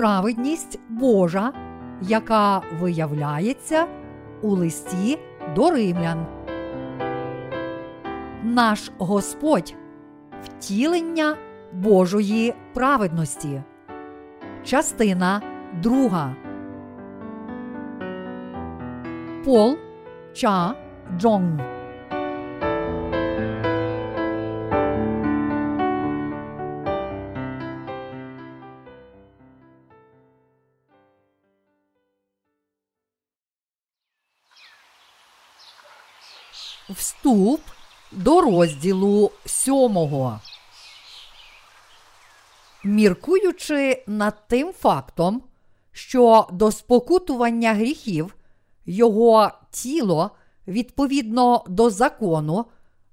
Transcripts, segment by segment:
праведність Божа, яка виявляється у листі до римлян. Наш Господь втілення Божої праведності. Частина друга. Пол Ча Джонг Вступ до розділу сьомого. Міркуючи над тим фактом, що до спокутування гріхів його тіло відповідно до закону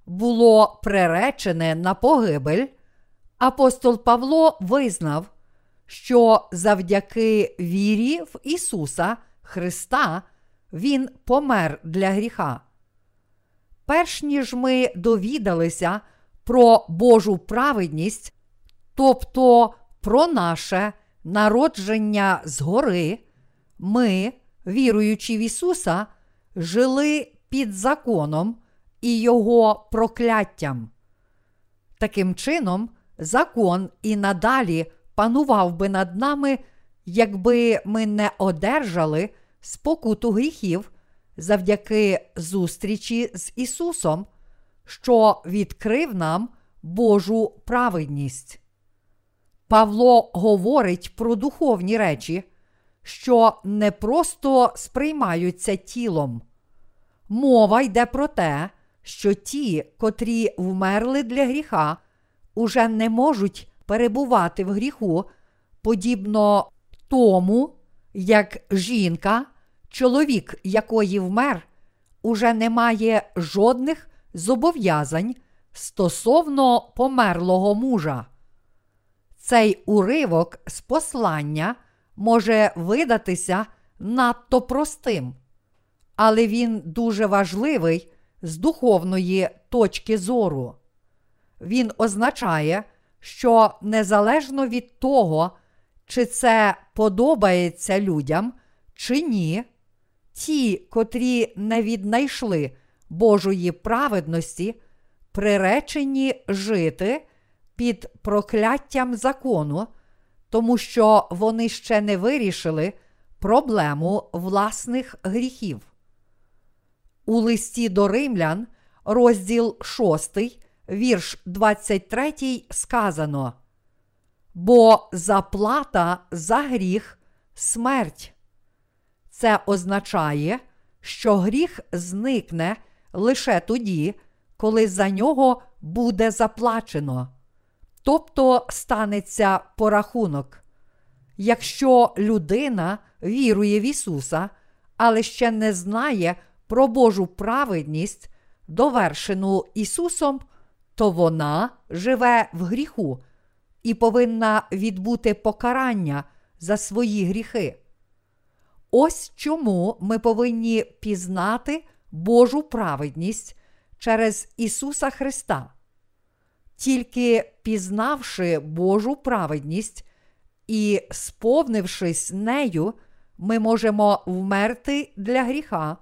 було приречене на погибель, апостол Павло визнав, що завдяки вірі в Ісуса Христа Він помер для гріха. Перш ніж ми довідалися про Божу праведність, тобто про наше народження згори, ми, віруючи в Ісуса, жили під законом і Його прокляттям. Таким чином, закон і надалі панував би над нами, якби ми не одержали спокуту гріхів завдяки зустрічі з Ісусом, що відкрив нам Божу праведність. Павло говорить про духовні речі, що не просто сприймаються тілом. Мова йде про те, що ті, котрі вмерли для гріха, уже не можуть перебувати в гріху, подібно тому, як жінка чоловік, якої вмер, уже не має жодних зобов'язань стосовно померлого мужа. Цей уривок з послання може видатися надто простим, але він дуже важливий з духовної точки зору. Він означає, що незалежно від того, чи це подобається людям чи ні, ті, котрі не віднайшли Божої праведності, приречені жити під прокляттям закону, тому що вони ще не вирішили проблему власних гріхів. У листі до римлян, розділ 6, вірш 23, сказано: Бо заплата за гріх смерть. Це означає, що гріх зникне лише тоді, коли за нього буде заплачено, тобто станеться порахунок. Якщо людина вірує в Ісуса, але ще не знає про Божу праведність, довершену Ісусом, то вона живе в гріху і повинна відбути покарання за свої гріхи. Ось чому ми повинні пізнати Божу праведність через Ісуса Христа. Тільки пізнавши Божу праведність і сповнившись нею, ми можемо вмерти для гріха,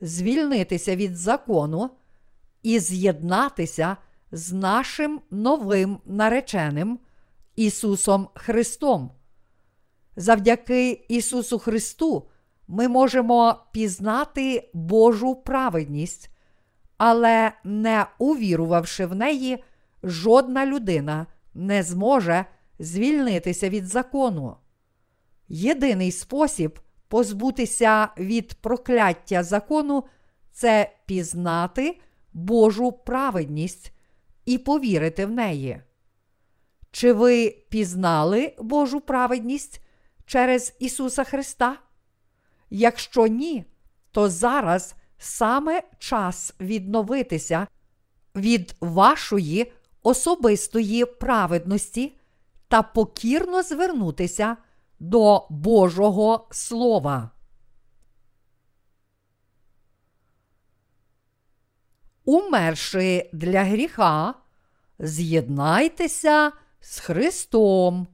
звільнитися від закону і з'єднатися з нашим новим нареченим Ісусом Христом. Завдяки Ісусу Христу ми можемо пізнати Божу праведність, але не увірувавши в неї, жодна людина не зможе звільнитися від закону. Єдиний спосіб позбутися від прокляття закону це пізнати Божу праведність і повірити в неї. Чи ви пізнали Божу праведність через Ісуса Христа? Якщо ні, то зараз саме час відновитися від вашої особистої праведності та покірно звернутися до Божого Слова. Умерши для гріха, з'єднайтеся з Христом.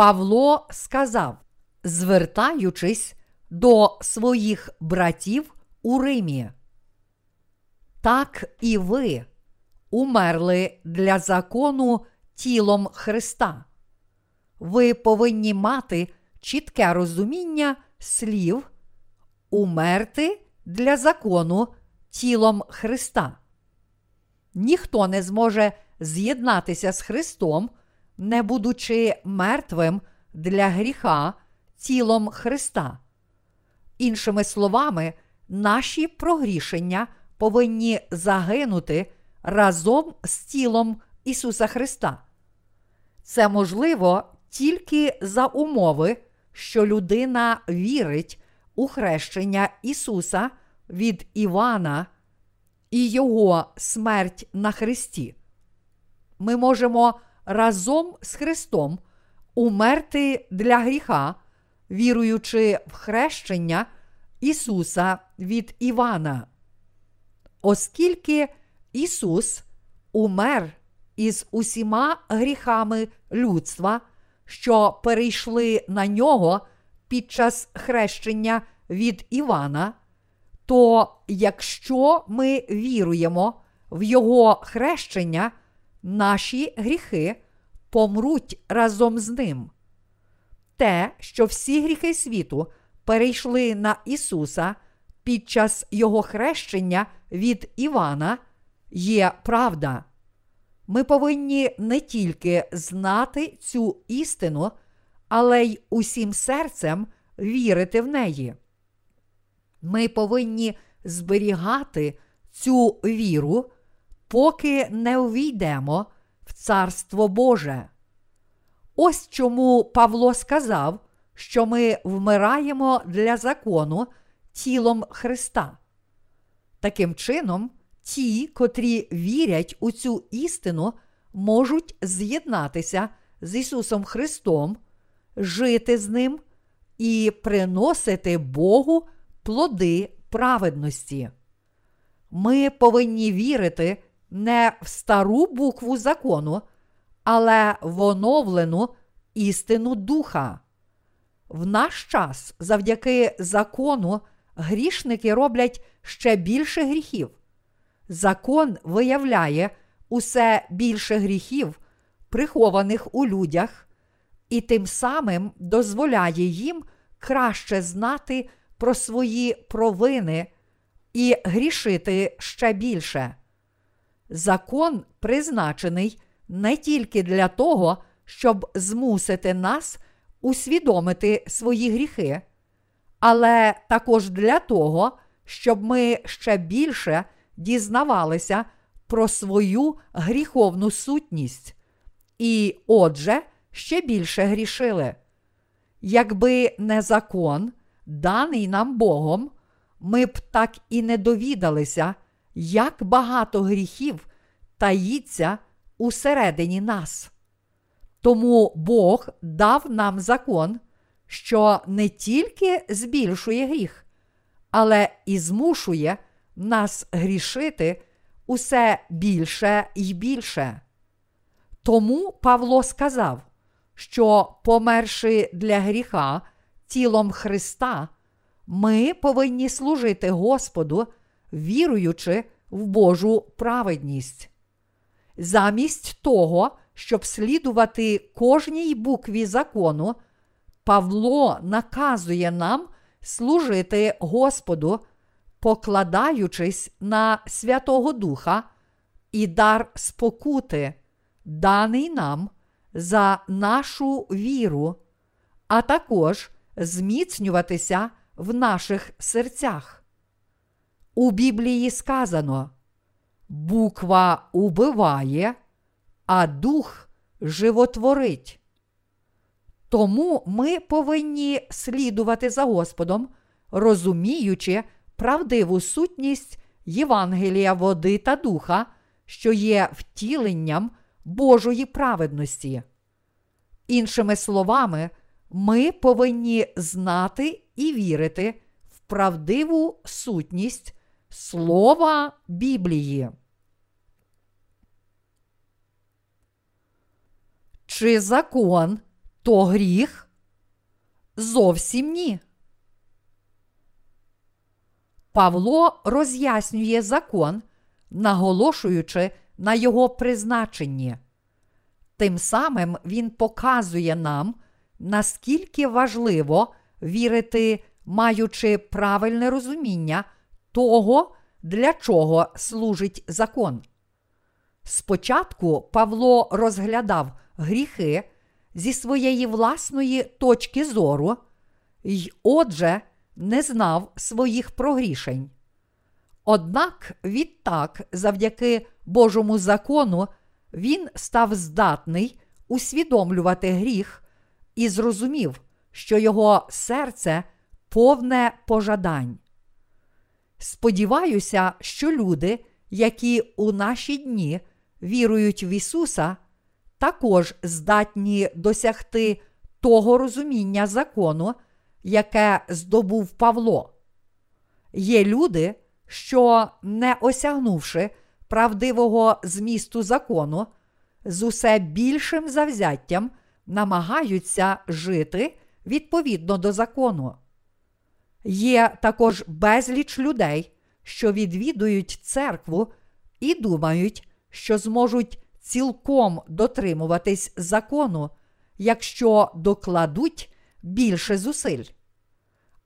Павло сказав, звертаючись до своїх братів у Римі. Так і ви умерли для закону тілом Христа. Ви повинні мати чітке розуміння слів, умерти для закону тілом Христа. Ніхто не зможе з'єднатися з Христом, не будучи мертвим для гріха тілом Христа. Іншими словами, наші прогрішення повинні загинути разом з тілом Ісуса Христа. Це можливо тільки за умови, що людина вірить у хрещення Ісуса від Івана і Його смерть на Христі. Ми можемо разом з Христом умерти для гріха, віруючи в хрещення Ісуса від Івана. Оскільки Ісус умер із усіма гріхами людства, що перейшли на нього під час хрещення від Івана, то якщо ми віруємо в Його хрещення, наші гріхи помруть разом з ним. Те, що всі гріхи світу перейшли на Ісуса під час Його хрещення від Івана, є правда. Ми повинні не тільки знати цю істину, але й усім серцем вірити в неї. Ми повинні зберігати цю віру, поки не увійдемо в Царство Боже. Ось чому Павло сказав, що ми вмираємо для закону тілом Христа. Таким чином, ті, котрі вірять у цю істину, можуть з'єднатися з Ісусом Христом, жити з Ним і приносити Богу плоди праведності. Ми повинні вірити не в стару букву закону, але в оновлену істину духа. В наш час, завдяки закону, грішники роблять ще більше гріхів. Закон виявляє усе більше гріхів, прихованих у людях, і тим самим дозволяє їм краще знати про свої провини і грішити ще більше. Закон призначений не тільки для того, щоб змусити нас усвідомити свої гріхи, але також для того, щоб ми ще більше дізнавалися про свою гріховну сутність, і, отже, ще більше грішили. Якби не закон, даний нам Богом, ми б так і не довідалися, як багато гріхів таїться усередині нас. Тому Бог дав нам закон, що не тільки збільшує гріх, але і змушує нас грішити усе більше і більше. Тому Павло сказав, що, померши для гріха тілом Христа, ми повинні служити Господу, віруючи в Божу праведність. Замість того, щоб слідувати кожній букві закону, Павло наказує нам служити Господу, покладаючись на Святого Духа і дар спокути, даний нам за нашу віру, а також зміцнюватися в наших серцях. У Біблії сказано: буква убиває, а дух животворить. Тому ми повинні слідувати за Господом, розуміючи правдиву сутність Євангелія води та духа, що є втіленням Божої праведності. Іншими словами, ми повинні знати і вірити в правдиву сутність Слова Біблії. Чи закон то гріх? Зовсім ні. Павло роз'яснює закон, наголошуючи на його призначенні. Тим самим він показує нам, наскільки важливо вірити, маючи правильне розуміння того, для чого служить закон. Спочатку Павло розглядав гріхи зі своєї власної точки зору, й, отже, не знав своїх прогрішень. Однак відтак, завдяки Божому закону, він став здатний усвідомлювати гріх і зрозумів, що його серце повне пожадань. Сподіваюся, що люди, які у наші дні вірують в Ісуса, також здатні досягти того розуміння закону, яке здобув Павло. Є люди, що, не осягнувши правдивого змісту закону, з усе більшим завзяттям намагаються жити відповідно до закону. Є також безліч людей, що відвідують церкву і думають, що зможуть цілком дотримуватись закону, якщо докладуть більше зусиль.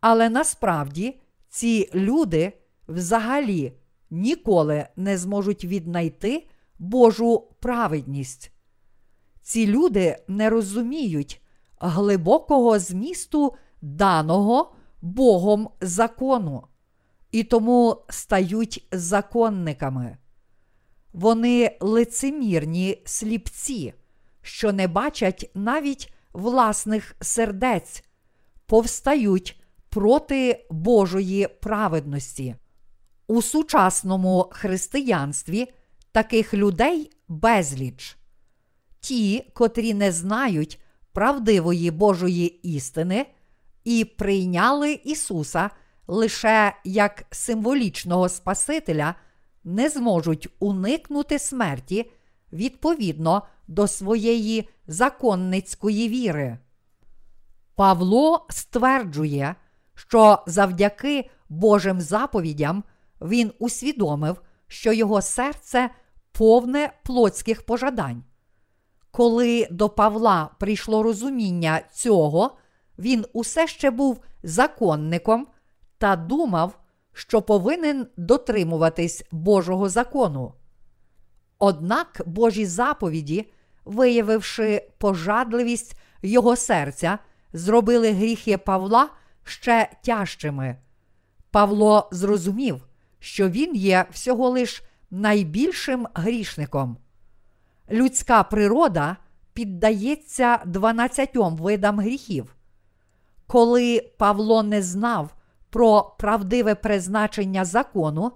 Але насправді ці люди взагалі ніколи не зможуть віднайти Божу праведність. Ці люди не розуміють глибокого змісту даного Богом закону і тому стають законниками. Вони лицемірні сліпці, що не бачать навіть власних сердець, повстають проти Божої праведності. У сучасному християнстві таких людей безліч. Ті, котрі не знають правдивої Божої істини і прийняли Ісуса лише як символічного Спасителя, не зможуть уникнути смерті відповідно до своєї законницької віри. Павло стверджує, що завдяки Божим заповідям він усвідомив, що його серце повне плотських пожадань. Коли до Павла прийшло розуміння цього, він усе ще був законником та думав, що повинен дотримуватись Божого закону. Однак Божі заповіді, виявивши пожадливість його серця, зробили гріхи Павла ще тяжчими. Павло зрозумів, що він є всього лиш найбільшим грішником. Людська природа піддається дванадцятьом видам гріхів. Коли Павло не знав про правдиве призначення закону,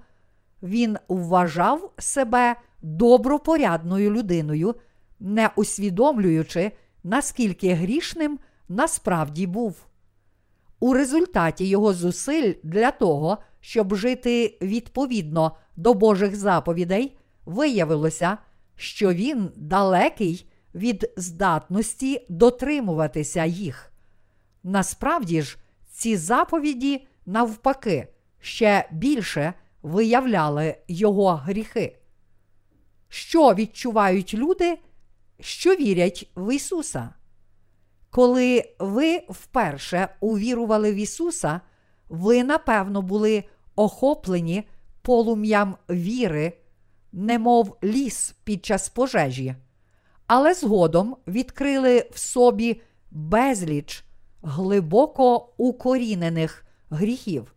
він вважав себе добропорядною людиною, не усвідомлюючи, наскільки грішним насправді був. У результаті його зусиль для того, щоб жити відповідно до Божих заповідей, виявилося, що він далекий від здатності дотримуватися їх. Насправді ж, ці заповіді, навпаки, ще більше виявляли його гріхи. Що відчувають люди, що вірять в Ісуса? Коли ви вперше увірували в Ісуса, ви, напевно, були охоплені полум'ям віри, немов ліс під час пожежі, але згодом відкрили в собі безліч глибоко укорінених гріхів,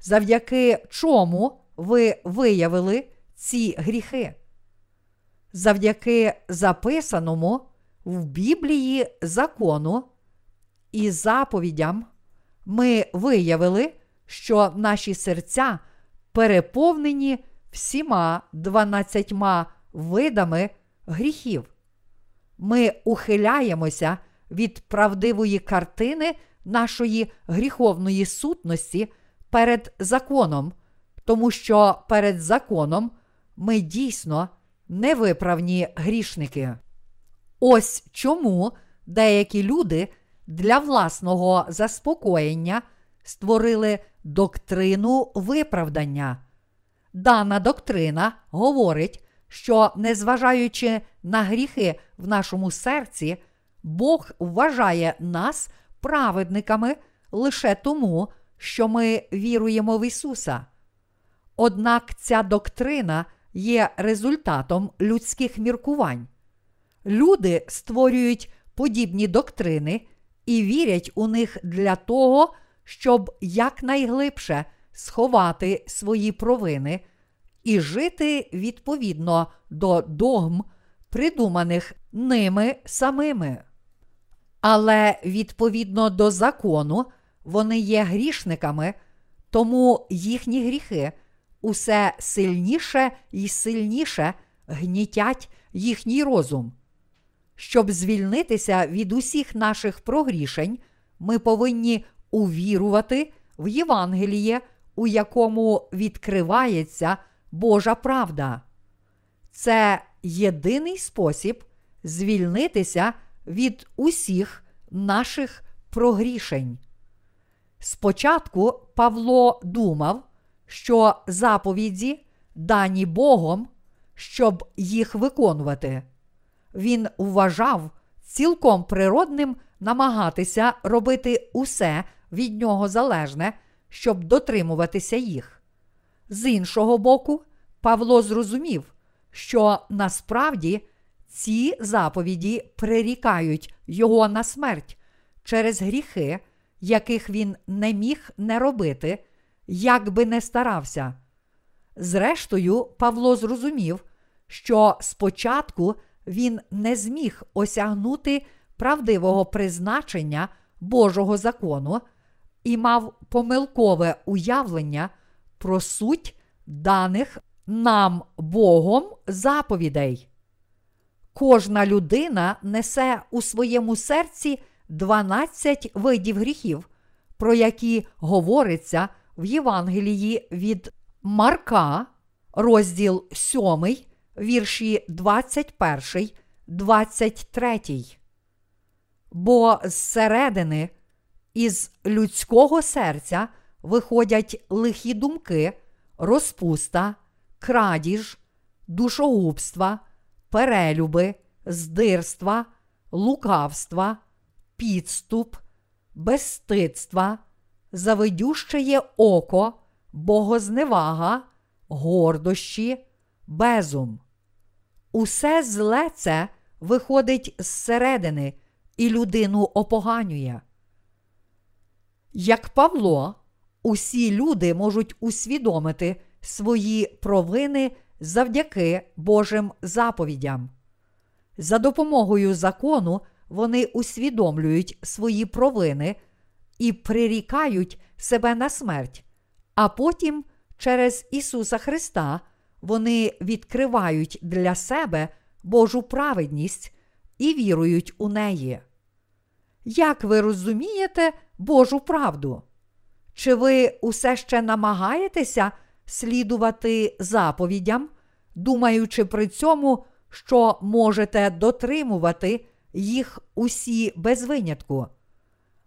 завдяки чому ви виявили ці гріхи. Завдяки записаному в Біблії закону і заповідям ми виявили, що наші серця переповнені всіма дванадцятьма видами гріхів. Ми ухиляємося від правдивої картини нашої гріховної сутності перед законом, тому що перед законом ми дійсно невиправні грішники. Ось чому деякі люди для власного заспокоєння створили доктрину виправдання. Дана доктрина говорить, що, незважаючи на гріхи в нашому серці, Бог вважає нас праведниками лише тому, що ми віруємо в Ісуса. Однак ця доктрина є результатом людських міркувань. Люди створюють подібні доктрини і вірять у них для того, щоб якнайглибше сховати свої провини і жити відповідно до догм, придуманих ними самими. Але відповідно до закону вони є грішниками, тому їхні гріхи усе сильніше і сильніше гнітять їхній розум. Щоб звільнитися від усіх наших прогрішень, ми повинні увірувати в Євангеліє, у якому відкривається Божа правда. Це єдиний спосіб звільнитися від усіх наших прогрішень. Спочатку Павло думав, що заповіді дані Богом, щоб їх виконувати. Він вважав цілком природним намагатися робити усе від нього залежне, щоб дотримуватися їх. З іншого боку, Павло зрозумів, що насправді ці заповіді прирікають його на смерть через гріхи, яких він не міг не робити, як би не старався. Зрештою, Павло зрозумів, що спочатку він не зміг осягнути правдивого призначення Божого закону і мав помилкове уявлення про суть даних нам Богом заповідей. Кожна людина несе у своєму серці 12 видів гріхів, про які говориться в Євангелії від Марка, розділ 7, вірші 21, 23. Бо зсередини із людського серця виходять лихі думки, розпуста, крадіж, душогубства, перелюби, здирства, лукавства, підступ, безстидства, завидющеє око, богозневага, гордощі, безум. Усе зле це виходить зсередини і людину опоганює. Як Павло, усі люди можуть усвідомити свої провини завдяки Божим заповідям. За допомогою закону вони усвідомлюють свої провини і прирікають себе на смерть, а потім через Ісуса Христа вони відкривають для себе Божу праведність і вірують у неї. Як ви розумієте Божу правду? Чи ви усе ще намагаєтеся слідувати заповідям, думаючи при цьому, що можете дотримувати їх усі без винятку?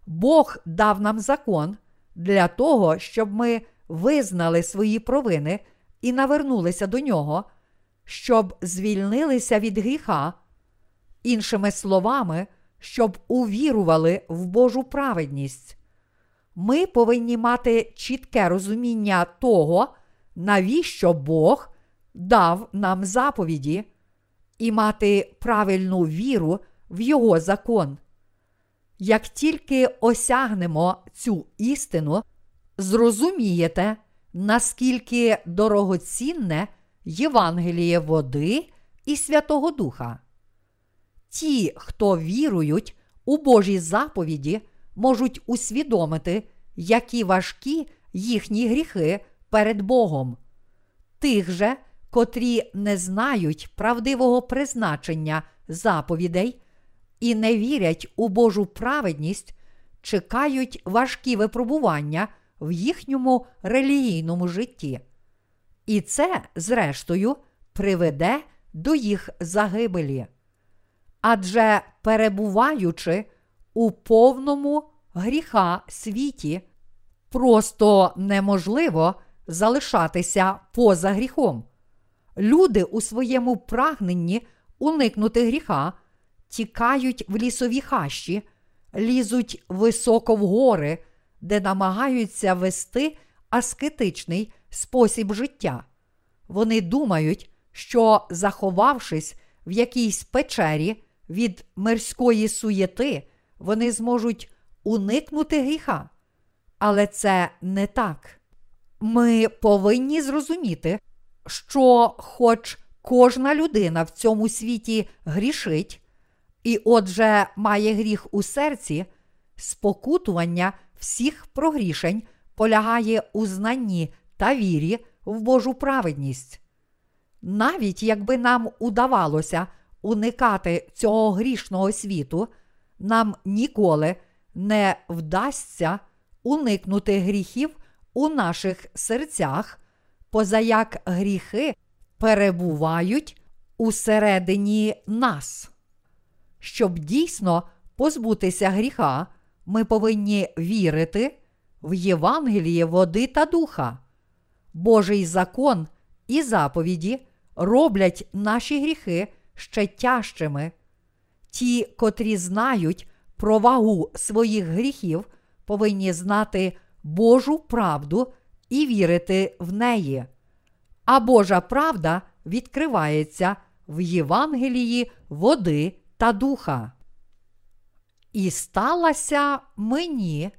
Бог дав нам закон для того, щоб ми визнали свої провини і навернулися до нього, щоб звільнилися від гріха, іншими словами, щоб увірували в Божу праведність. Ми повинні мати чітке розуміння того, навіщо Бог дав нам заповіді, і мати правильну віру в Його закон. Як тільки осягнемо цю істину, зрозумієте, наскільки дорогоцінне Євангеліє води і Святого Духа. Ті, хто вірують у Божі заповіді, можуть усвідомити, які важкі їхні гріхи перед Богом. Тих же, котрі не знають правдивого призначення заповідей і не вірять у Божу праведність, чекають важкі випробування в їхньому релігійному житті. І це, зрештою, приведе до їх загибелі. Адже перебуваючи у повному гріха світі, просто неможливо залишатися поза гріхом. Люди у своєму прагненні уникнути гріха тікають в лісові хащі, лізуть високо в гори, де намагаються вести аскетичний спосіб життя. Вони думають, що, заховавшись в якійсь печері від мирської суєти, вони зможуть уникнути гріха. Але це не так. Ми повинні зрозуміти, що, хоч кожна людина в цьому світі грішить, і отже має гріх у серці, спокутування всіх прогрішень полягає у знанні та вірі в Божу праведність. Навіть якби нам удавалося уникати цього грішного світу, нам ніколи не вдасться уникнути гріхів у наших серцях, позаяк гріхи перебувають усередині нас. Щоб дійсно позбутися гріха, ми повинні вірити в Євангеліє води та духа. Божий закон і заповіді роблять наші гріхи ще тяжчими. Ті, котрі знають про вагу своїх гріхів, повинні знати Божу правду і вірити в неї. А Божа правда відкривається в Євангелії води та духа. І сталася мені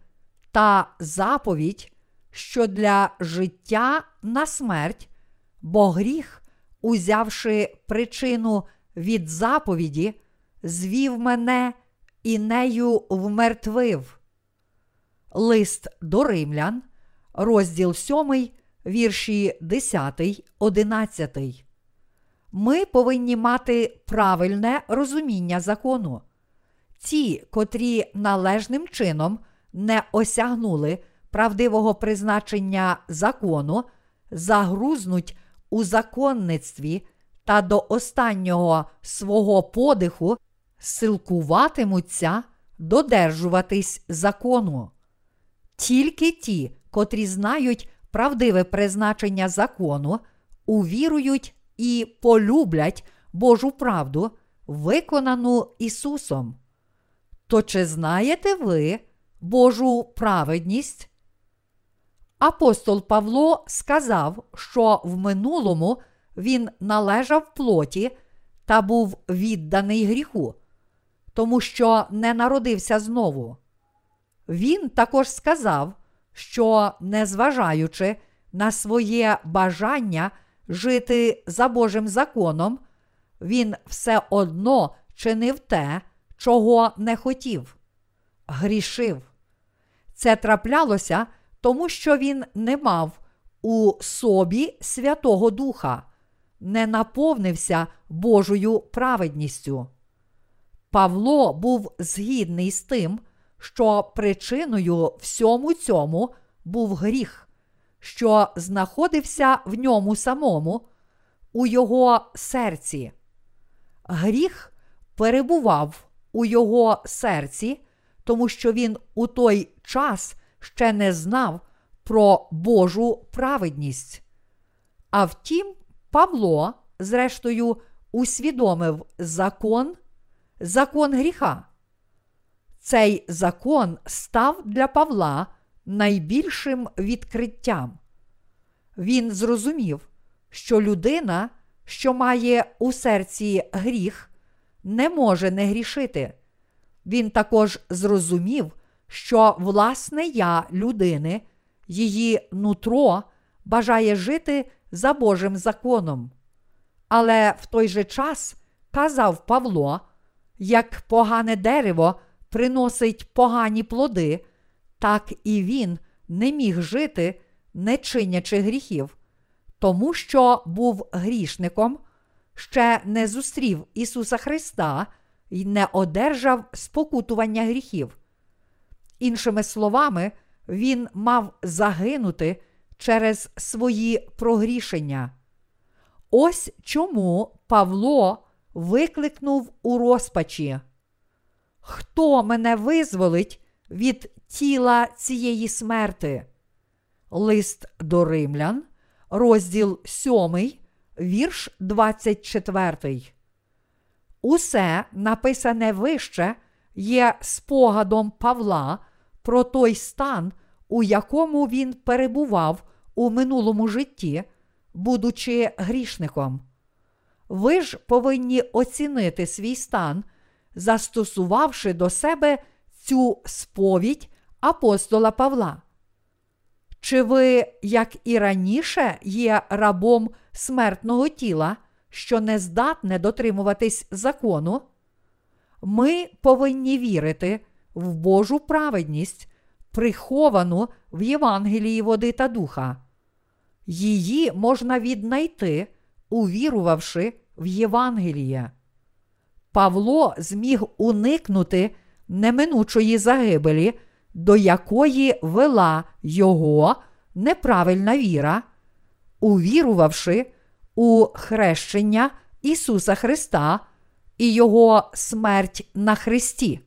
та заповідь, що для життя на смерть, бо гріх, узявши причину від заповіді, звів мене і нею вмертвив. Лист до римлян, розділ 7, вірші 10, 11. Ми повинні мати правильне розуміння закону. Ті, котрі належним чином не осягнули правдивого призначення закону, загрузнуть у законництві та до останнього свого подиху силкуватимуться додержуватись закону. Тільки ті, котрі знають правдиве призначення закону, увірують і полюблять Божу правду, виконану Ісусом. То чи знаєте ви Божу праведність? Апостол Павло сказав, що в минулому він належав плоті та був відданий гріху, тому що не народився знову. Він також сказав, що, незважаючи на своє бажання жити за Божим законом, він все одно чинив те, чого не хотів, грішив. Це траплялося, тому що він не мав у собі Святого Духа, не наповнився Божою праведністю. Павло був згідний з тим, що причиною всьому цьому був гріх, що знаходився в ньому самому, у його серці. Гріх перебував у його серці, тому що він у той час ще не знав про Божу праведність. А втім, Павло, зрештою, усвідомив закон, закон гріха. Цей закон став для Павла найбільшим відкриттям. Він зрозумів, що людина, що має у серці гріх, не може не грішити. Він також зрозумів, що власне я людини, її нутро бажає жити за Божим законом. Але в той же час казав Павло, як погане дерево приносить погані плоди, так і він не міг жити, не чинячи гріхів, тому що був грішником, ще не зустрів Ісуса Христа і не одержав спокутування гріхів. Іншими словами, він мав загинути через свої прогрішення. Ось чому Павло викликнув у розпачі. Хто мене визволить від тіла цієї смерти? Лист до римлян, розділ 7, вірш 24. Усе написане вище є спогадом Павла про той стан, у якому він перебував у минулому житті, будучи грішником. Ви ж повинні оцінити свій стан, застосувавши до себе цю сповідь апостола Павла. Чи ви, як і раніше, є рабом смертного тіла, що не здатне дотримуватись закону? Ми повинні вірити в Божу праведність, приховану в Євангелії води та духа. Її можна віднайти, увірувавши в Євангеліє. Павло зміг уникнути неминучої загибелі, до якої вела його неправильна віра, увірувавши у хрещення Ісуса Христа і Його смерть на Христі.